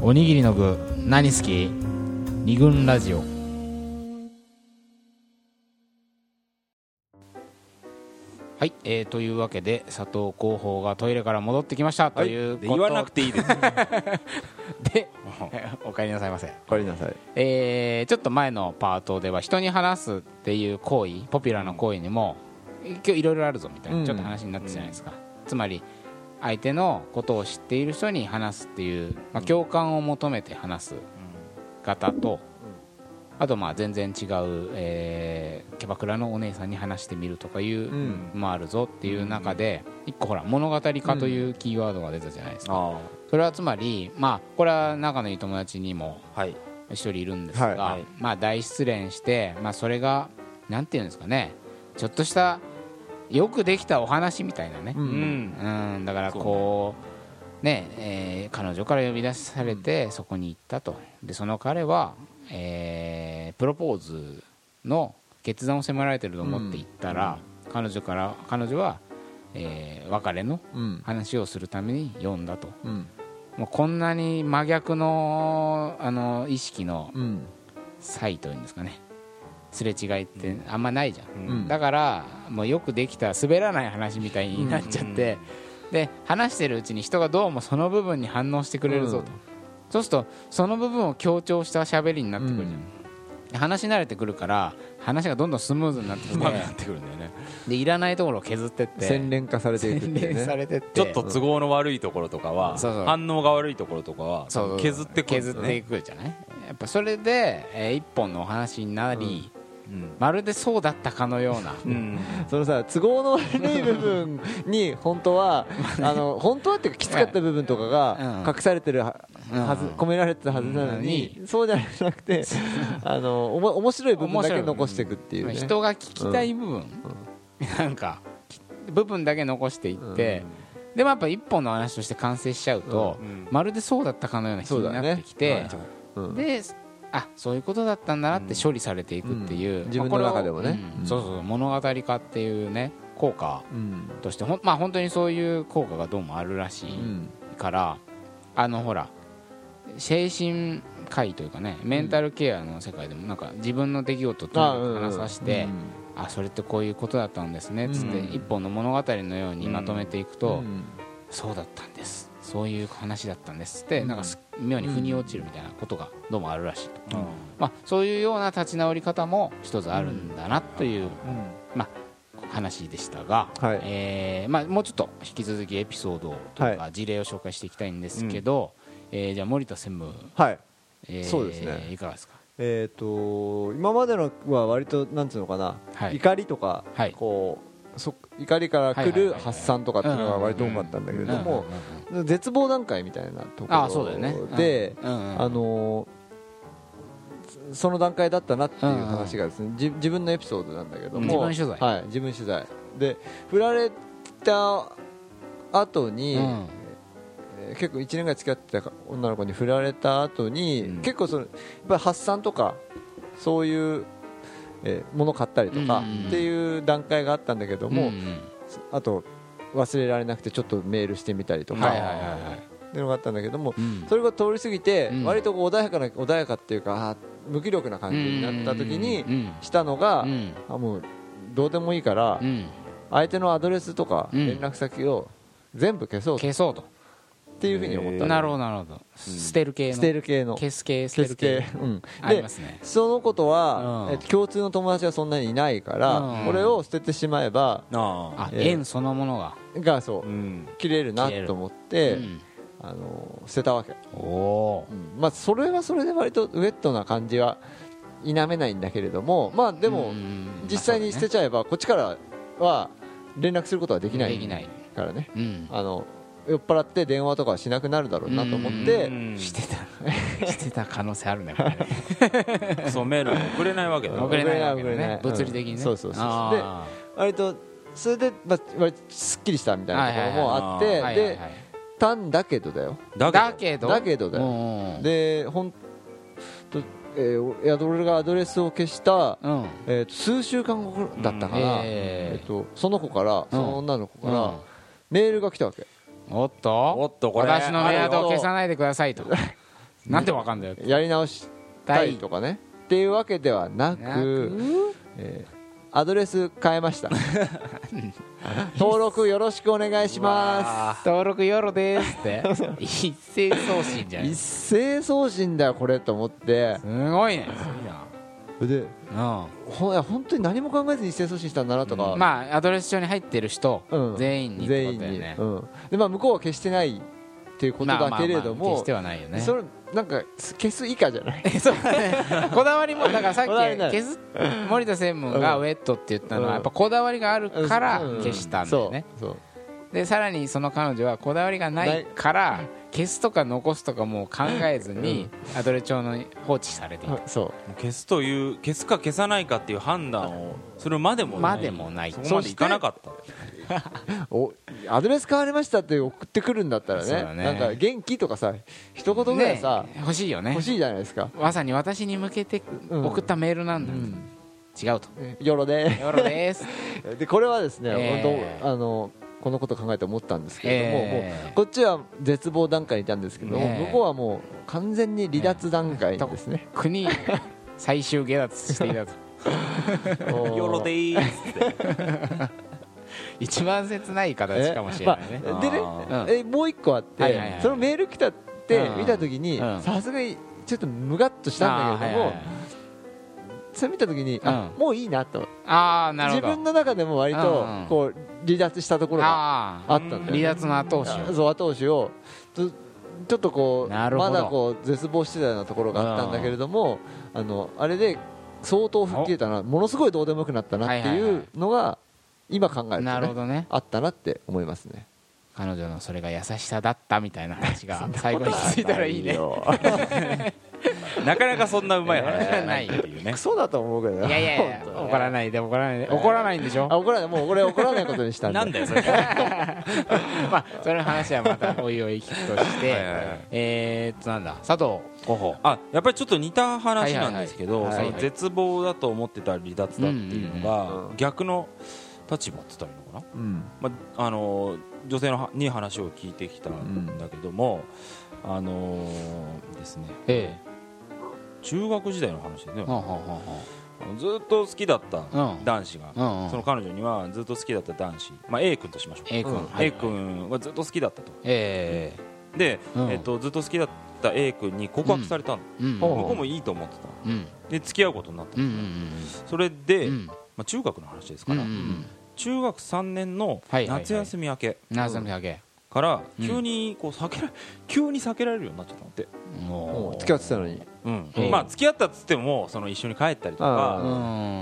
おにぎりの具何好き？二軍ラジオ。はい、えー、というわけで佐藤広報がトイレから戻ってきました。ということ、言わなくていいです。でお帰りなさいませ。おかえりなさい。えーちょっと前のパートでは人に話すっていう行為ポピュラーな行為にも今日いろいろあるぞみたいなうん。ちょっと話になったじゃないですか、つまり相手のことを知っている人に話すっていう、まあ、共感を求めて話す方と、あとまあ全然違う、えーキャバクラのお姉さんに話してみるとかいうもあるぞっていう中で一個ほら物語化というキーワードが出たじゃないですか、あそれはつまりまあこれは仲のいい友達にも一人いるんですが、まあ大失恋して、まあ、それがなんていうんですかねちょっとしたよくできたお話みたいなね。う、うん。んうん。だからこうね。えー彼女から呼び出されてそこに行ったと。でその彼は、えープロポーズの決断を迫られてると思って行ったら、彼女から彼女は、えー別れのうん。話をするために読んだと。うん。もうこんなに真逆のあの意識のうん。差異というんですかねすれ違いってあんまないじゃん、うん。だからもうよくできた滑らない話みたいになっちゃって、で話してるうちに人がどうもその部分に反応してくれるぞと、そうするとその部分を強調した喋りになってくるじゃん、で話し慣れてくるから話がどんどんスムーズになってきてうまくなってくるんだよね。でいらないところを削ってって。洗練化されていく洗っていう練さねれてって。ちょっと都合の悪いところとかはそうそう。反応が悪いところとかはそう削ってくね。削っていくじゃない？やっぱそれで、えー一本のお話になり、うんまるでそうだったかのような、うん。そのさ都合の悪い部分に本当は あの本当はっていうかきつかった部分とかがうん。隠されてるはず込められてたはずなのにそうじゃなくて あのおも面白い部分だけ残していくっていうね。人が聞きたい部分、なんかき部分だけ残していって、でもやっぱ一本の話として完成しちゃうと、うん。まるでそうだったかのような気になってきて、うんであそういうことだったんだなって処理されていくっていう、うん。自分の中でもね。そうそう物語化っていうね効果うん。としてまあ本当にそういう効果がどうもあるらしい、うんからあのほら精神科医というかねメンタルケアの世界でもなんか自分の出来事と話させて、あそれってこういうことだったんですねっつって、うん。一本の物語のようにまとめていくと、うん。そうだったんですそういう話だったんですって、うん。なんかす妙に腑に落ちるみたいなことがどうもあるらしいと、うん。まあ、そういうような立ち直り方も一つあるんだなという、まあ、話でしたが、はい。えーまあ、もうちょっと引き続きエピソードというか事例を紹介していきたいんですけど、えーじゃあ森田専務、はい。えーそうですね。いかがですか？えっと今までのは割となんつうのかなはい。怒りとかはい。こうそ怒りから来る発散とかっていうのが割と多かったんだけれども絶望段階みたいなところであのーその段階だったなっていう話がですねじ自分のエピソードなんだけども自分取材。はい自分取材。で振られた後に、結構1年ぐらい付き合ってた女の子に振られた後に、うん。結構そのやっぱり発散とかそういう、えー物買ったりとかうんっていう段階があったんだけども、あと忘れられなくてちょっとメールしてみたりとか、っていうのがあったんだけども、うん。それが通り過ぎて、うん。割と穏やかな穏やかっていうか無気力な感じになった時にうんしたのが、うん。あもうどうでもいいから、うん。相手のアドレスとかうん連絡先を全部消そうっていうふうに思ったの。なるほどなるほど。捨てる系の。捨てる系の。消す系捨てる消す系。系、うん、ありでますね。その子とは、うん。え共通の友達はそんなにいないから、うん。これを捨ててしまえばあ縁そのものが。がそう。うん。切れるなと思って、うん。あの捨てたわけ、おおうん。まあ、それはそれで割とウェットな感じは否めないんだけれどもまあでも、実際に捨てちゃえばこっちからは連絡することはできないできない。からねうんあの酔っ払って電話とかはしなくなるだろうなと思って、うん。してた。してた可能性あるねこれね。そうメール送れないわけだ。送れないわけ送れない物理的にね。そうそうそうあ割とそれで、まあ、割とすっきりしたみたいなところもあって、ーはいはいではい。たんだけどだよ。だだけど？だけどだよ。よでほんと、えー、いや俺がアドレスを消した、うん。えーと数週間後だったかな、ええーとその子からその女の子から、うん。メールが来たわけおっと。おっとこれ。私のメアドを消さないでくださいと。なんでわかんだよ。やり直したいとかね。っていうわけではなくえーアドレス変えました。登録よろしくお願いしま登録よろですって。一斉送信じゃない。す一斉送信だよこれと思って。すごいねでうほいや本当に何も考えずに一斉送信したんだなとか、ん。まあアドレス帳に入ってる人うん。全員にって全員に、ことだよね。うん、でまあ向こうは消してないっていうことまあまあまあだけれども、決してはないよね。それなんか消す以下じゃない？そうだね。こだわりもだからさっき消す森田専務がウェットって言ったのはやっぱこだわりがあるからうん。消したんだよね。でさらにその彼女はこだわりがないから消すとか残すとかもう考えずにアドレ帳の放置されていたそう。消すという消すか消さないかっていう判断をするまでもない。までもない。そこまでいかなかった。おアドレス変わりましたって送ってくるんだったらね。そうだね。なんか元気とかさ一言ぐらいさ、ね欲しいよね。欲しいじゃないですか、まさに私に向けてうん送ったメールなんだ、違うと。よろでよろです。で これはですね、えー。本当あのこのこと考えて思ったんですけれども,、えーもうこっちは絶望段階にいたんですけどえ向こうはもう完全に離脱段階ですね、国最終下脱していたと。よろでーすって。一番切ない形かもしれないね、まあでねあうん。えもう一個あって、はいはいはいそのメール来たってうん見た時にうんさすがにちょっとムガッとしたんだけれども、あーはいはいはいそれ見た時に、あうん。もういいなと。あーなるほど。自分の中でも割とこう離脱したところがああったんだ離脱の後押しそう後押しを。ちょっとこうまだこう絶望してたようなところがあったんだけれどもあのあれで相当吹っ切れたなものすごいどうでもよくなったなってはいうのが今考えると、ねなるほどね。あったなって思いますね。彼女のそれが優しさだったみたいな話が 最後についたらいいね なかなかそんなうまい話じゃないっていうね。クソだと思うけどいやいやいや。怒らないで怒らないで。怒らないんでしょ？あ怒らない。もう俺怒らないことにしたんで。なんだよそれ。まあそれの話はまたおいおい聞くとして。えーっとなんだ？佐藤候補。あやっぱりちょっと似た話なんですけど、その絶望だと思ってた離脱だっていうのが、うん。うん。うん逆の立場って言ったらいいのかな、うん。まあ、あの女性のはに話を聞いてきたんだけども、あのですね。え中学時代の話でね。え、ほうほうほうほあ。のずっと好きだったうん。男子が、その彼女にはずっと好きだった男子、まあ、A 君としましょう。A 君。A 君はずっと好きだったと。えで、うん。えっとずっと好きだった A 君に告白されたの、向こうもいいと思ってたうん。で付き合うことになった。それで、うん。まあ、中学の話ですから、中学3年の夏休み明け。夏目だけからうん。急にこう避けら急に避けられるようになっちゃったのって、もう付き合ってたのに。うん。うん。まあ付き合ったっつってもその一緒に帰ったりとあかう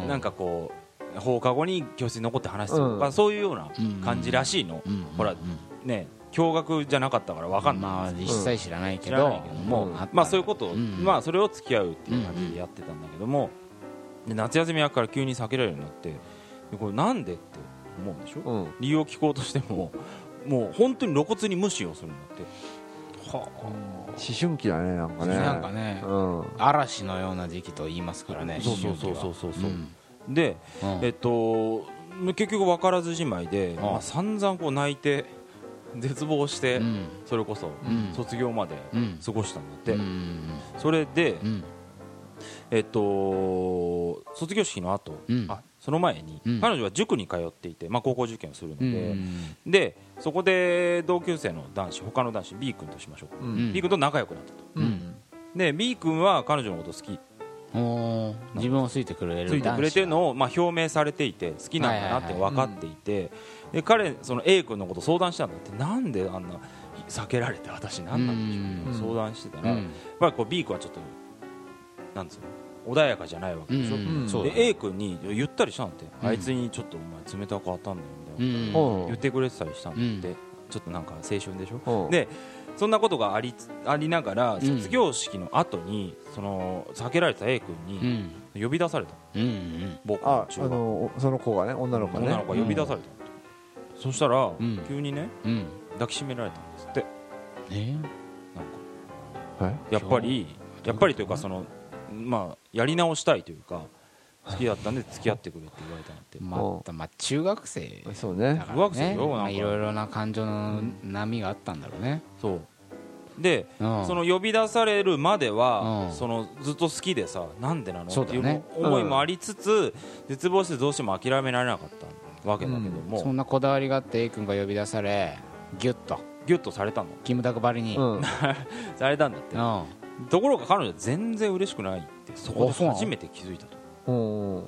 ん。なんかこう放課後に教室に残って話すとか、うん。そういうような感じらしいの、うん。ほらうん。ね驚愕じゃなかったから分かんない、まあ実際知らないけ知らなどいけど。も、うん。まあそういうことを、うん。まあそれを付き合うっていう感じでやってたんだけども、で夏休み明けから急に避けられるようになってでこれなんでって思うんでしょ、うん。理由を聞こうとしてももう本当に露骨に無視をするんだって。は思春期だねなんかね。なんかね。うん。嵐のような時期と言いますからねそうそうそう思春期はそう。そうそううん。で、うん。えっと結局分からずじまいで、あまあ、散々こう泣いて絶望して、うん。それこそうん。卒業までうん。過ごしたんだって、うん。それで、うん。えっと卒業式の後、うん。あその前に、うん。彼女は塾に通っていて、まあ、高校受験をするのうで、んでそこで同級生の男子他の男子 B 君としましょう、ううん。ん B 君と仲良くなったと。うん。で B 君は彼女のこと好き。自分をついてくれるついてくれてるのを、まあ、表明されていて好きなんだなって分かっていて、で彼その A 君のこと相談したんだって。なんであんな避けられて私何なんでしょう、うん。相談してたら、やっうんぱりこう B 君はちょっとなんつうの？穏やかじゃないわけでしょ、うん。そうだで A 君に言ったりしたんだって、うん。あいつにちょっとお前冷たく当たんだよみたいな、うん。ほ言ってくれてたりしたんだって、うん。ちょっとなんか青春でしょ、うん。でそんなことがありつありながらん。卒業式の後にその避けられた A 君うにん。呼び出された僕のああ中学のその子がね女の子がね。女の子が呼び出された、そしたら、ん。急にねうん。抱きしめられたんですって。えなんか。はいやっぱりやっぱりというかそのまあやり直したいというか好きだったんで付き合ってくれって言われたんって。またまあ中学生。そうね。中学生よいろいろな感情の波があったんだろうね。そう。で、うん。その呼び出されるまでは、うん。そのずっと好きでさなんでなの？っていう思いもありつつ、絶望してどうしても諦められなかったわけだけども、そんなこだわりがあって A 君が呼び出されギュッと。ギュッとされたの。キムタクばりに、うん。されたんだって。うんところが彼女は全然嬉しくないってそこで初めて気づいたと。うん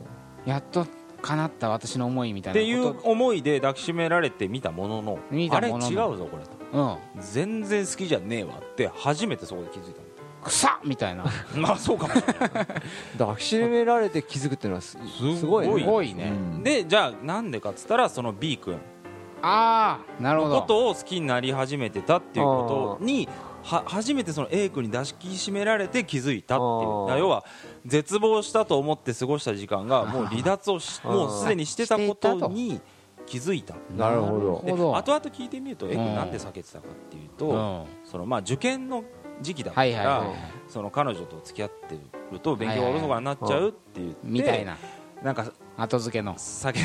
やっと叶った私の思いみたいっていう思いで抱きしめられてみたものの見たものの。あれ違うぞこれと。うん。全然好きじゃねえわって初めてそこで気づいたくさっみたいな。の まあそうかもしれない。抱きしめられて気づくっていうのはすすごいね。すすごいね。うん。でじゃあなんでかっつったらその B 君。ああなるほど。のことを好きになり始めてたっていうことには初めてその A 君に抱きしめられて気づいたっていう。要は絶望したと思って過ごした時間がもう離脱をしもうすでにしてたことに気づいた。なるほど。でなるほど。後々聞いてみると A うん。君なんで避けてたかっていうと、うん。そのまあ受験の時期だったから、はいはいはい。その彼女と付き合ってると勉強がおろそかになっちゃうって言って、みたいな。なんか後付けの。避け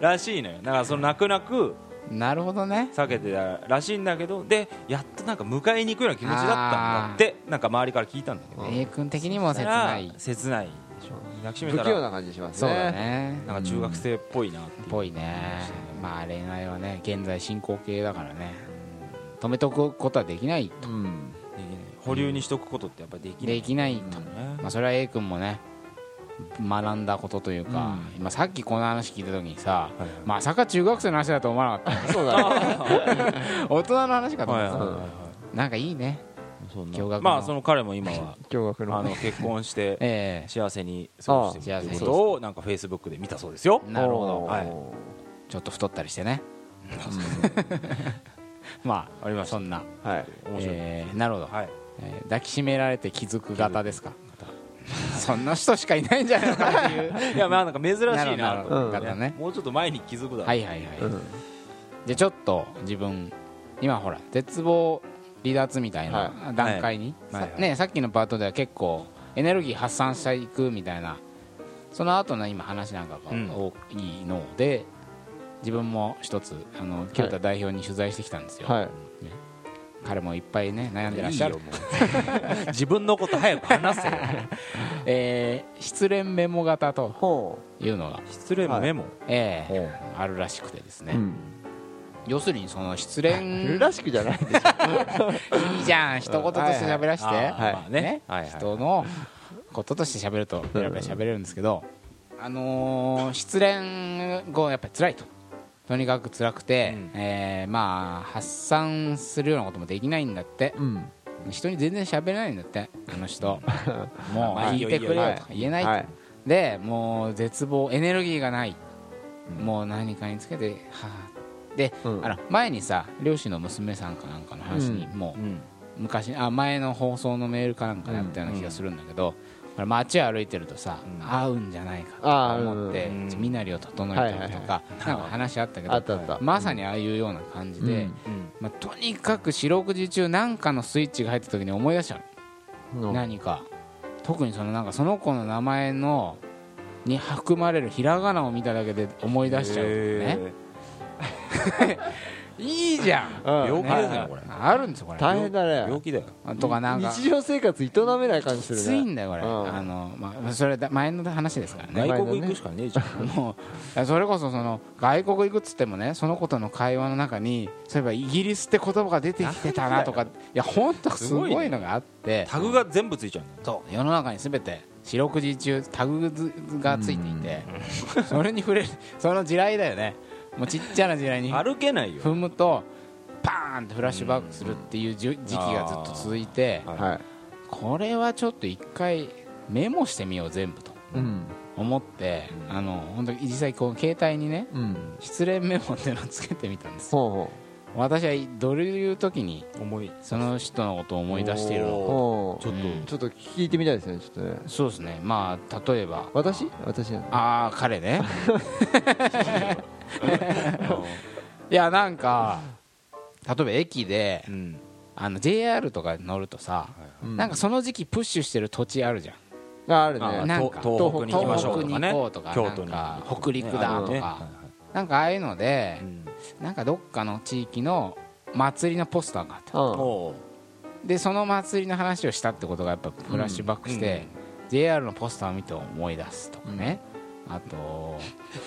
らしいのよ。だからその泣く泣くなるほどね。避けてたらしいんだけどでやっとなんか迎えに行くような気持ちだったんだってなんか周りから聞いたんだけど。A 君的にも切ない。切ないでしょ。抱きしめたら不器用な感じしますそうねだね。なんか中学生っぽいなっていう。ぽいね。まあ恋愛はね現在進行形だからね。止めとくことはできないと。うん。できない。保留にしとくことってやっぱりできない。できないと。ねまあそれは A 君もね学んだことというか、今さっきこの話聞いた時にさ、はいまさか中学生の話だと思わなかっ そうだね。た 大人の話かと思ってた、はなんかいいね。まあその彼も今は あの結婚してえ幸せに過ごしてるっていうことをなんかフェイスブックで見たそうですよ。えなるほど。はい。ちょっと太ったりしてね。まあありました。はいそんな、面白い。えーなるほど、はい。えー抱きしめられて気づく型ですか？そんな人しかいないんじゃないのかっていう。いやまあなんか珍しいな。るなほどうん型ね。もうちょっと前に気づくだろう。はいはいはい、うん。でちょっと自分今ほら絶望離脱みたいな段階に、はい。はいはいね、さっきのパートでは結構エネルギー発散していくみたいな。その後の今話なんかがうん。多いので、自分も一つあの清田代表に取材してきたんですよ、はい彼もいっぱいね悩んでらっしゃる。自分のこと早く話せよ。えー失恋メモ型とほいうのが、失礼メモ？ええあるらしくてですね、ううん。要するにその失る恋らしくじゃないでしょ。いいじゃん一言として喋らして、人のこととして喋るとペラペラ喋れるんですけど、あのー失恋後やっぱり辛いととにかく辛くて、うん。えーまあ発散するようなこともできないんだって。うん。人に全然喋れないんだってあの人。もう聞いてくれよとか言えない。と、はい。でもう絶望エネルギーがない、もう何かにつけてはあで、うん。あの前にさ漁師の娘さんかなんかの話にもう、うん昔あ前の放送のメールかなんかであったような気がするんだけど、街歩いてるとさ、うん。合うんじゃないかと思ってうん身なりを整えてるとかなんか話あったけどまさにああいうような感じで、まあ、とにかく四六時中何かのスイッチが入った時に思い出しちゃう、うん。何か。特にそのなんかその子の名前のに含まれるひらがなを見ただけで思い出しちゃうね いいじゃん。うん。病気ですねこれ。あるんですよこれ。大変だね。病気だよ。とかなん。か日常生活営めない感じするね。きついんだよこれ、うん。あのまあ、それだ前の話ですからね。外国行くしかねえじゃん。もうそれこそその外国行くっつってもねその子との会話の中にそういえばイギリスって言葉が出てきてたなとか いや本当すごいのがあって。タグが全部ついちゃうそう世の中にすべて四六時中タグがついていて。それに触れるその地雷だよねもうちっちゃな地雷に歩けないよ。踏むとパーンってフラッシュバックするっていう時期がずっと続いてこれはちょっと一回メモしてみよう全部と。うん。思って、あの本当に実際こう携帯にねうん。失恋メモっていうのをつけてみたんです私はどういう時にその人のことを思い出しているうのほう。ちょっと。うん。ちょっと聞いてみたいですねちょっとね。そうですね。まあ例えば。私？私ああ彼ね。いやなんか例えば駅でうん。あの JR とか乗るとさ、うん。なんかその時期プッシュしてる土地あるじゃん。ああるあね。なんか東北に行きましょうとかね。京都に。北陸だとか、なんかああいうのでい、うん。なんかどっかの地域の祭りのポスターがあった。うん。おでその祭りの話をしたってことがやっぱフラッシュバックして、JR のポスターを見て思い出すとかね、あと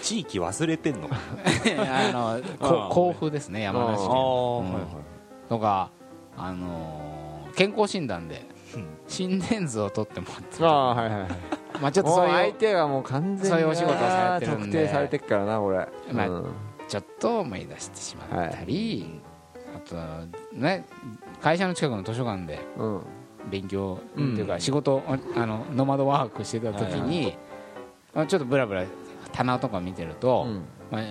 地域忘れてんのか あの こ甲府ですね山梨県。ああうん。はいはい。とか、あのー健康診断でうん。心電図を取ってもらってああはいはいはいまあちょっともそうういう相手がもう完全にそういうお仕事をされてるんで。特定されてっからなこれ、まあうん。ちょっと思い出してしまったり、あとね会社の近くの図書館でうん。勉強、うんっていうか仕事あのノマドワークしてた時に、まあ、ちょっとブラブラ棚とか見てると、うん。まあ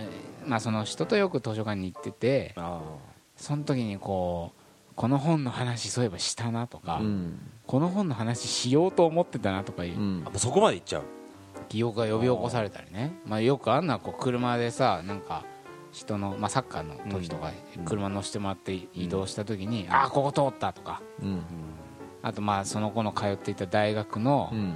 まあ、その人とよく図書館に行っててあ。その時にこうこの本の話そういえばしたなとか、うん。この本の話しようと思ってたなとかいううん。あもうそこまで行っちゃう。記憶が呼び起こされたりね。まあ、よくあんなこう車でさなんか人の、まあ、サッカーの時とかうん。車乗せてもらって移動した時に、ああここ通ったとか。うん。あとまあその子の通っていた大学のうん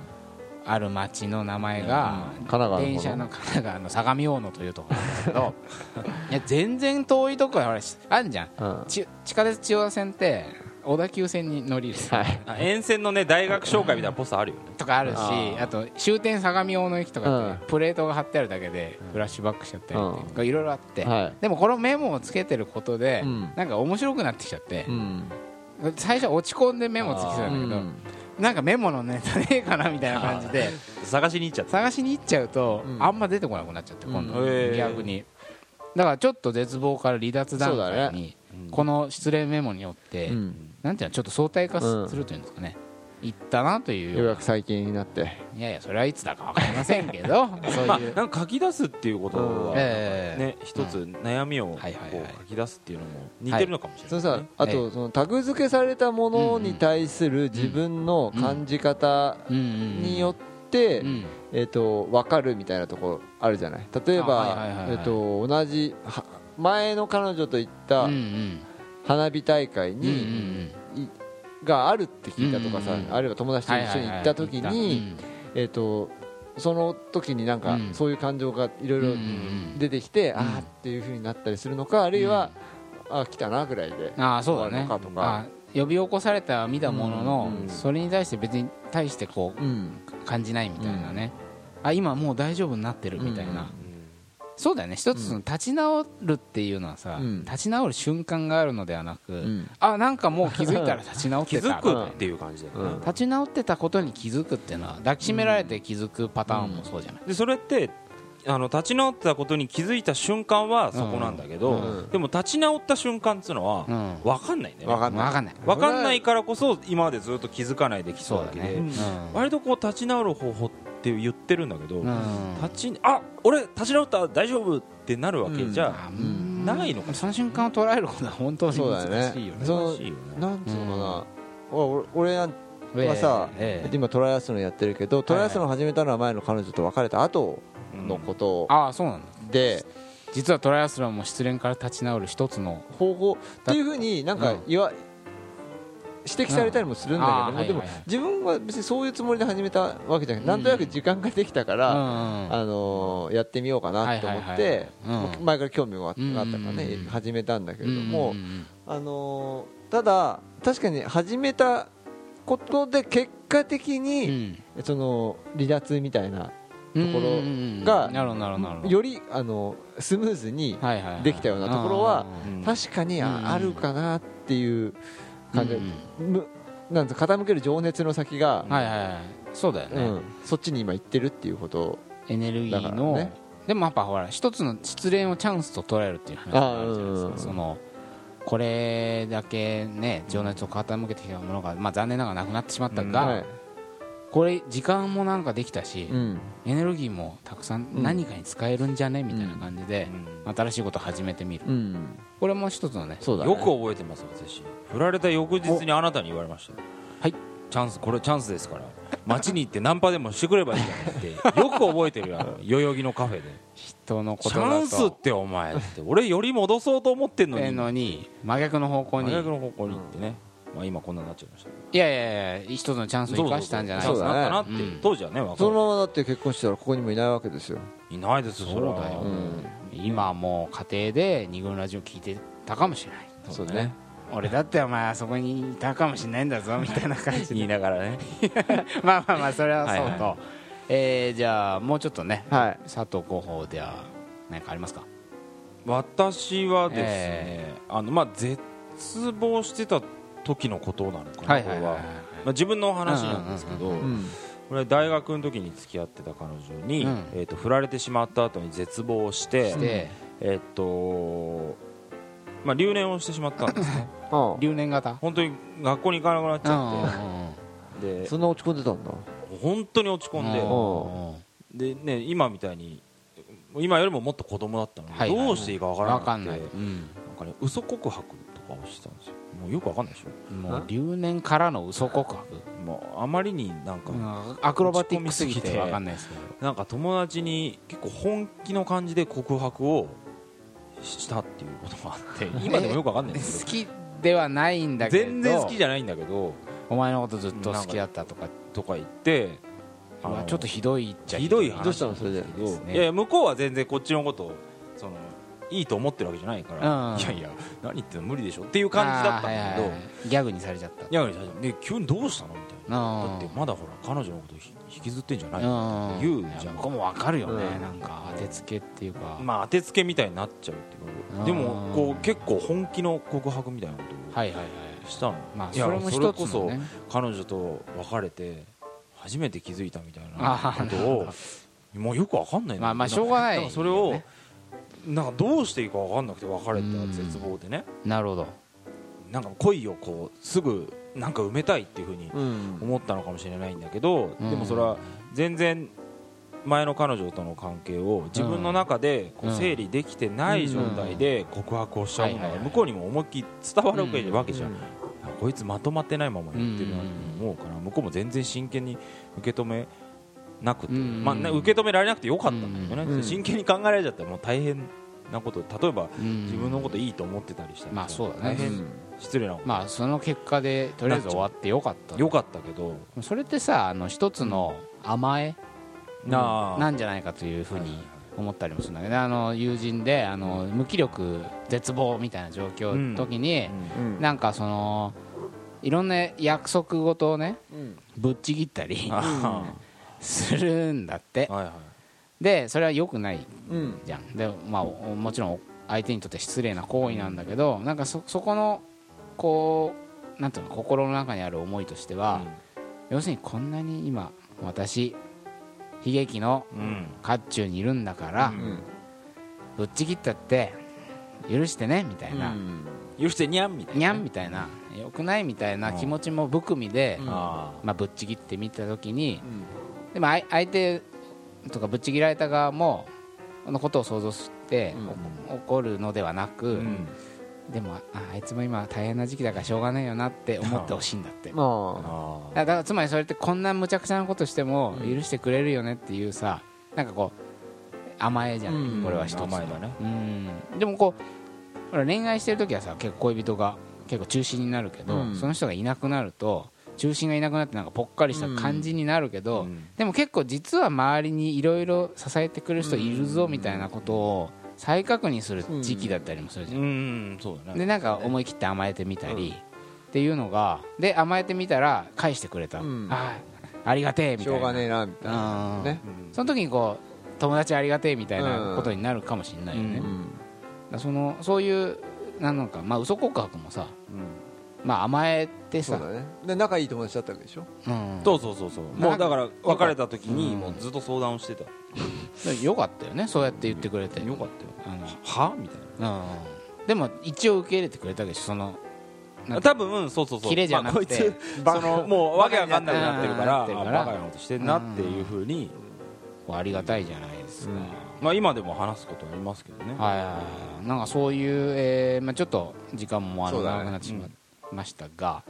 ある町の名前が神奈川の方。の電車の神奈川の相模大野というところなんだけど いや全然遠いところあんじゃん。うん。ち地下鉄千代田線って小田急線に乗り入れてはい。あ沿線のね大学紹介みたいなポスターあるよね。とかあるしああと終点相模大野駅とかって、うん。プレートが貼ってあるだけでフラッシュバックしちゃったりうん。とかいろいろあって、はい。でもこのメモをつけてることで、うん。なんか面白くなってきちゃって。う、ん。最初落ち込んでメモつけてたんだけど、うんなんかメモのネタねえかなみたいな感じで。探しに行っちゃった探しに行っちゃうと、うん。あんま出てこなくなっちゃって今度、逆に。だからちょっと絶望から離脱段階に、この失礼メモによって、うん。なんていうのちょっと相対化するというんですかねいったなという。ようなようやく最近になって。いやいやそれはいつだか分かりませんけど。そういう、まあなんか書き出すっていうことはええ。ね一つ悩みをこう書き出すっていうのも似てるのかもしれそないあとそのタグ付けされたものに対する自分の感じ方によってうん。えっと分かるみたいなところあるじゃない？例えばえっと同じは前の彼女と行った花火大会うんうんにいがあるって聞いたとかさうんうんうん。あるいは友達と一緒に行った時はいはいはい。にえっとその時になんかうん。そういう感情がいろいろうんうんうん出てきてん。あーっていう風になったりするのかあるいはあー来たなぐらいで。ああそうだね。とか。あ呼び起こされた見たものの、うん。うんそれに対して別に対してこううん。感じないみたいなね、あ今もう大丈夫になってるみたいな、うんそうだよね。一つその立ち直るっていうのはさ、うん。立ち直る瞬間があるのではなく、うん。あなんかもう気づいたら立ち直ってた。気づくっていう感じだよね。うん。立ち直ってたことに気づくっていうのは抱きしめられて気づくパターンもそうじゃない、でそれってあの立ち直ったことに気づいた瞬間はそこなんだけど、うん。でも立ち直った瞬間っていうのはうん。分かんないね。わかんない。分かんない。分かんないからこそ今までずっと気づかないできそうだけで、うん。割とこう立ち直る方法って言ってるんだけど、うん。立ちあ俺立ち直った大丈夫ってなるわけじゃあうん。ないのかその瞬間を捉えることは本当にそうだよ難しいよね。ねその難しいよね。なんつうのかな。俺俺はさええ。今トライアスロンやってるけどトライアスロン始めたのは前の彼女と別れた後のことああそうなんだ。で実はトライアスロンも失恋から立ち直る一つの方法っていうふうになんかうん。言わ指摘されたりもするんだけどでも自分は別にそういうつもりで始めたわけじゃなくてなんとなく時間ができたからうんあのーやってみようかなと思って前から興味があったうんからね始めたんだけれどもあのーただ確かに始めたことで結果的うん。にその離脱みたいなうんところうんがよりあのスムーズにできたようなところはうん確かにあるかなっていう感じうん。むなん傾ける情熱の先が、はいはいはい。そうだよね。うん、そっちに今行ってるっていうこと。エネルギだーのからね。でもやっぱほら一つの失恋をチャンスと捉えるっていう話があるじゃないですあうんかそのこれだけね情熱を傾けてきたものがまあ残念ながらなくなってしまったうんがはいこれ時間もなんかできたしうん。エネルギーもたくさんうん。何かに使えるんじゃね？みたいな感じでうん。新しいことを始めてみる。うん、これも一つのねそうだ、ね、よく覚えてます私。振られた翌日にあなたに言われました。よはい。チャンスこれチャンスですから。街に行ってナンパでもしてくればいいじゃないって。よく覚えてるよ代々木のカフェで。人のこチとだと。ャンスってお前って。俺より戻そうと思ってんのえにのに真逆の方向に。真逆の方向に行ってね、まあ、今こんなになっちゃいましたいやいやいや一つのチャンスを生かしたんじゃないそうそうそうだね。チャンスだったなって、うん。当時はね分かそのるままだって結婚したらここにもいないわけですよ、いないですよそうだよ。今はもう家庭で二軍ラジオ聞いてたかもしれない。そうね。俺だってお前あそこにいたかもしれないんだぞみたいな感じ 言いながらね。まあまあまあそれはそうと、はいはえーじゃあもうちょっとね、はい。佐藤候補では何かありますか？私はですね、えあのまあ絶望してた時のことなのかな、これは、まあ、自分の話なんですけど、これ大学の時に付き合ってた彼女に、うん。えー、と振られてしまった後に絶望してえっ、とまあ留年をしてしまったんですね。あ留年型。本当に学校に行かなくなっちうんゃって、でそんな落ち込んでたんだ。本当に落ち込んで、うんでね今みたいに今よりももっと子供だったのに、はいはいはい。どうしていいかわからなくて。わかんない、うん。なんかね嘘告白とかをしてたんですよもうよくわかんないでしょ。もう留年からの嘘告白、もうあまりになんか、うんアクロバティックすぎてわかんないですけど。なんか友達に結構本気の感じで告白をしたっていうことがあって 今でもよくわかんないんです好けきではないんだどけど。全然好きじゃないんだけど。お前のことずっと好きだったとか。とか言ってあのうわちょっとひどいっちゃひどい話どうしたのそれで。いやいや向こうは全然こっちのこといいと思ってるわけじゃないから、うん。いやいや何言ってんの無理でしょっていう感じだったんだけど、はいはいはい。ギャグにされちゃった。いやいやで急にどうしたのみたいな。うんだってまだほら彼女のことひ引きずってんじゃないって言うじゃん。いや向こうもわかるよね、うん。なんか当てつけっていうか、まあ当てつけみたいになっちゃうっていうかでもこう結構本気の告白みたいなことをしたの、まあそれも一つそれこそ彼女と別れて初めて気づいたみたいなことをもうよくわかんないまあまあしょうがないそれをよねなんかどうしていいかわかんなくて別れた絶望でね。なるほど。なんか恋をこうすぐなんか埋めたいっていうふうにうん。思ったのかもしれないんだけど、うん。でもそれは全然前の彼女との関係を自分の中でこううん。整理できてない状態で告白をしちゃうのが向こうにも思いっきり伝わるわけじゃん、うん。あこいつまとまってないまま言ってるなって思うから向こうも全然真剣に受け止めなくて、うんまあね、受け止められなくてよかったんだけどね、うん真剣に考えられちゃったらもう大変なこと例えばうん自分のこといいと思ってたりしたらさまあそうだね。失礼なこと。まあその結果でとりあえず終わってよかった。よかったけど。それってさあの一つの甘え？なんじゃないかというふうに思ったりもするんだけどあの友人であの無気力絶望みたいな状況の時に、うん。なんかそのいろんな約束事をねうん。ぶっちぎったりあするんだって。あはいはい。でそれは良くないうん。じゃん。で、まあ、おもちろん相手にとって失礼な行為なんだけどなんかそそこのこうなんていうの心の中にある思いとしては、要するにこんなに今私悲劇のうん。渦中にいるんだから、うん。ぶっちぎったって許してねみたいな、許してにゃんみたいなにゃんみたいな。よくないみたいな気持ちも含みで、まあ、ぶっちぎってみた時にうんでも相相手とかぶっちぎられた側もこのことを想像して、お怒るのではなく、あうん。でもああいつも今大変な時期だからしょうがないよなって思ってほしいんだって。だかまあらつまりそれってこんな無茶苦茶なことしてもうん。許してくれるよねっていうさなんかこう甘えじゃない、うん。これは一つの。甘えだね。うん。でもこう恋愛してる時はさ結構恋人が結構中心になるけど、うん。その人がいなくなると中心がいなくなってなんかぽっかりした感じになるけど、うん。でも結構実は周りにいろいろ支えてくれる人いるぞみたいなことを再確認する時期だったりもするじゃん、うんそうだね。でなんか思い切って甘えてみたり、っていうのがで甘えてみたら返してくれた、うん。ああありがてえあみたいな。しょうがねえなみたいな。うん。ね。うんその時にこう友達ありがてえみたいなことになるかもしれないよね、うん。だからそのそういうなんのかまあ嘘告白もさうんまあ甘えてさ。そうだね。で仲いい友達だったわけでしょ？うん。そうそうそうそう。もうだから別れた時にうん。もうずっと相談をしてた。よかったよねそうやって言ってくれて。よかったよ。あは？みたいのうん。でも一応受け入れてくれたわけでしょそのなんな多分そうそうそう。キレじゃなくて。まあこいつそのもうわけわかんなくなってるからバカになってるから。あバカなことしてんなっていうふうにありがたいじゃないですか、まあ今でも話すことありますけどね。はいはいはいなんかそういう、えーまあ、ちょっと時間もあのそうだね。長くなってしまいましたが、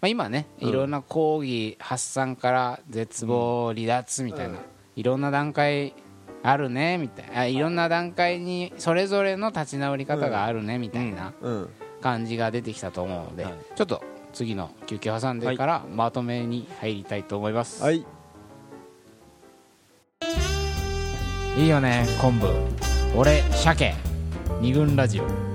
まあ、今ねうん。いろんな抗議発散から絶望離脱みたいな、うん。いろんな段階あるねみたいなあいろんな段階にそれぞれの立ち直り方があるねみたいなうん。感じが出てきたと思うので、はい。ちょっと次の休憩挟んでからまとめに入りたいと思います、はい。いいよね昆布。俺鮭。二軍ラジオ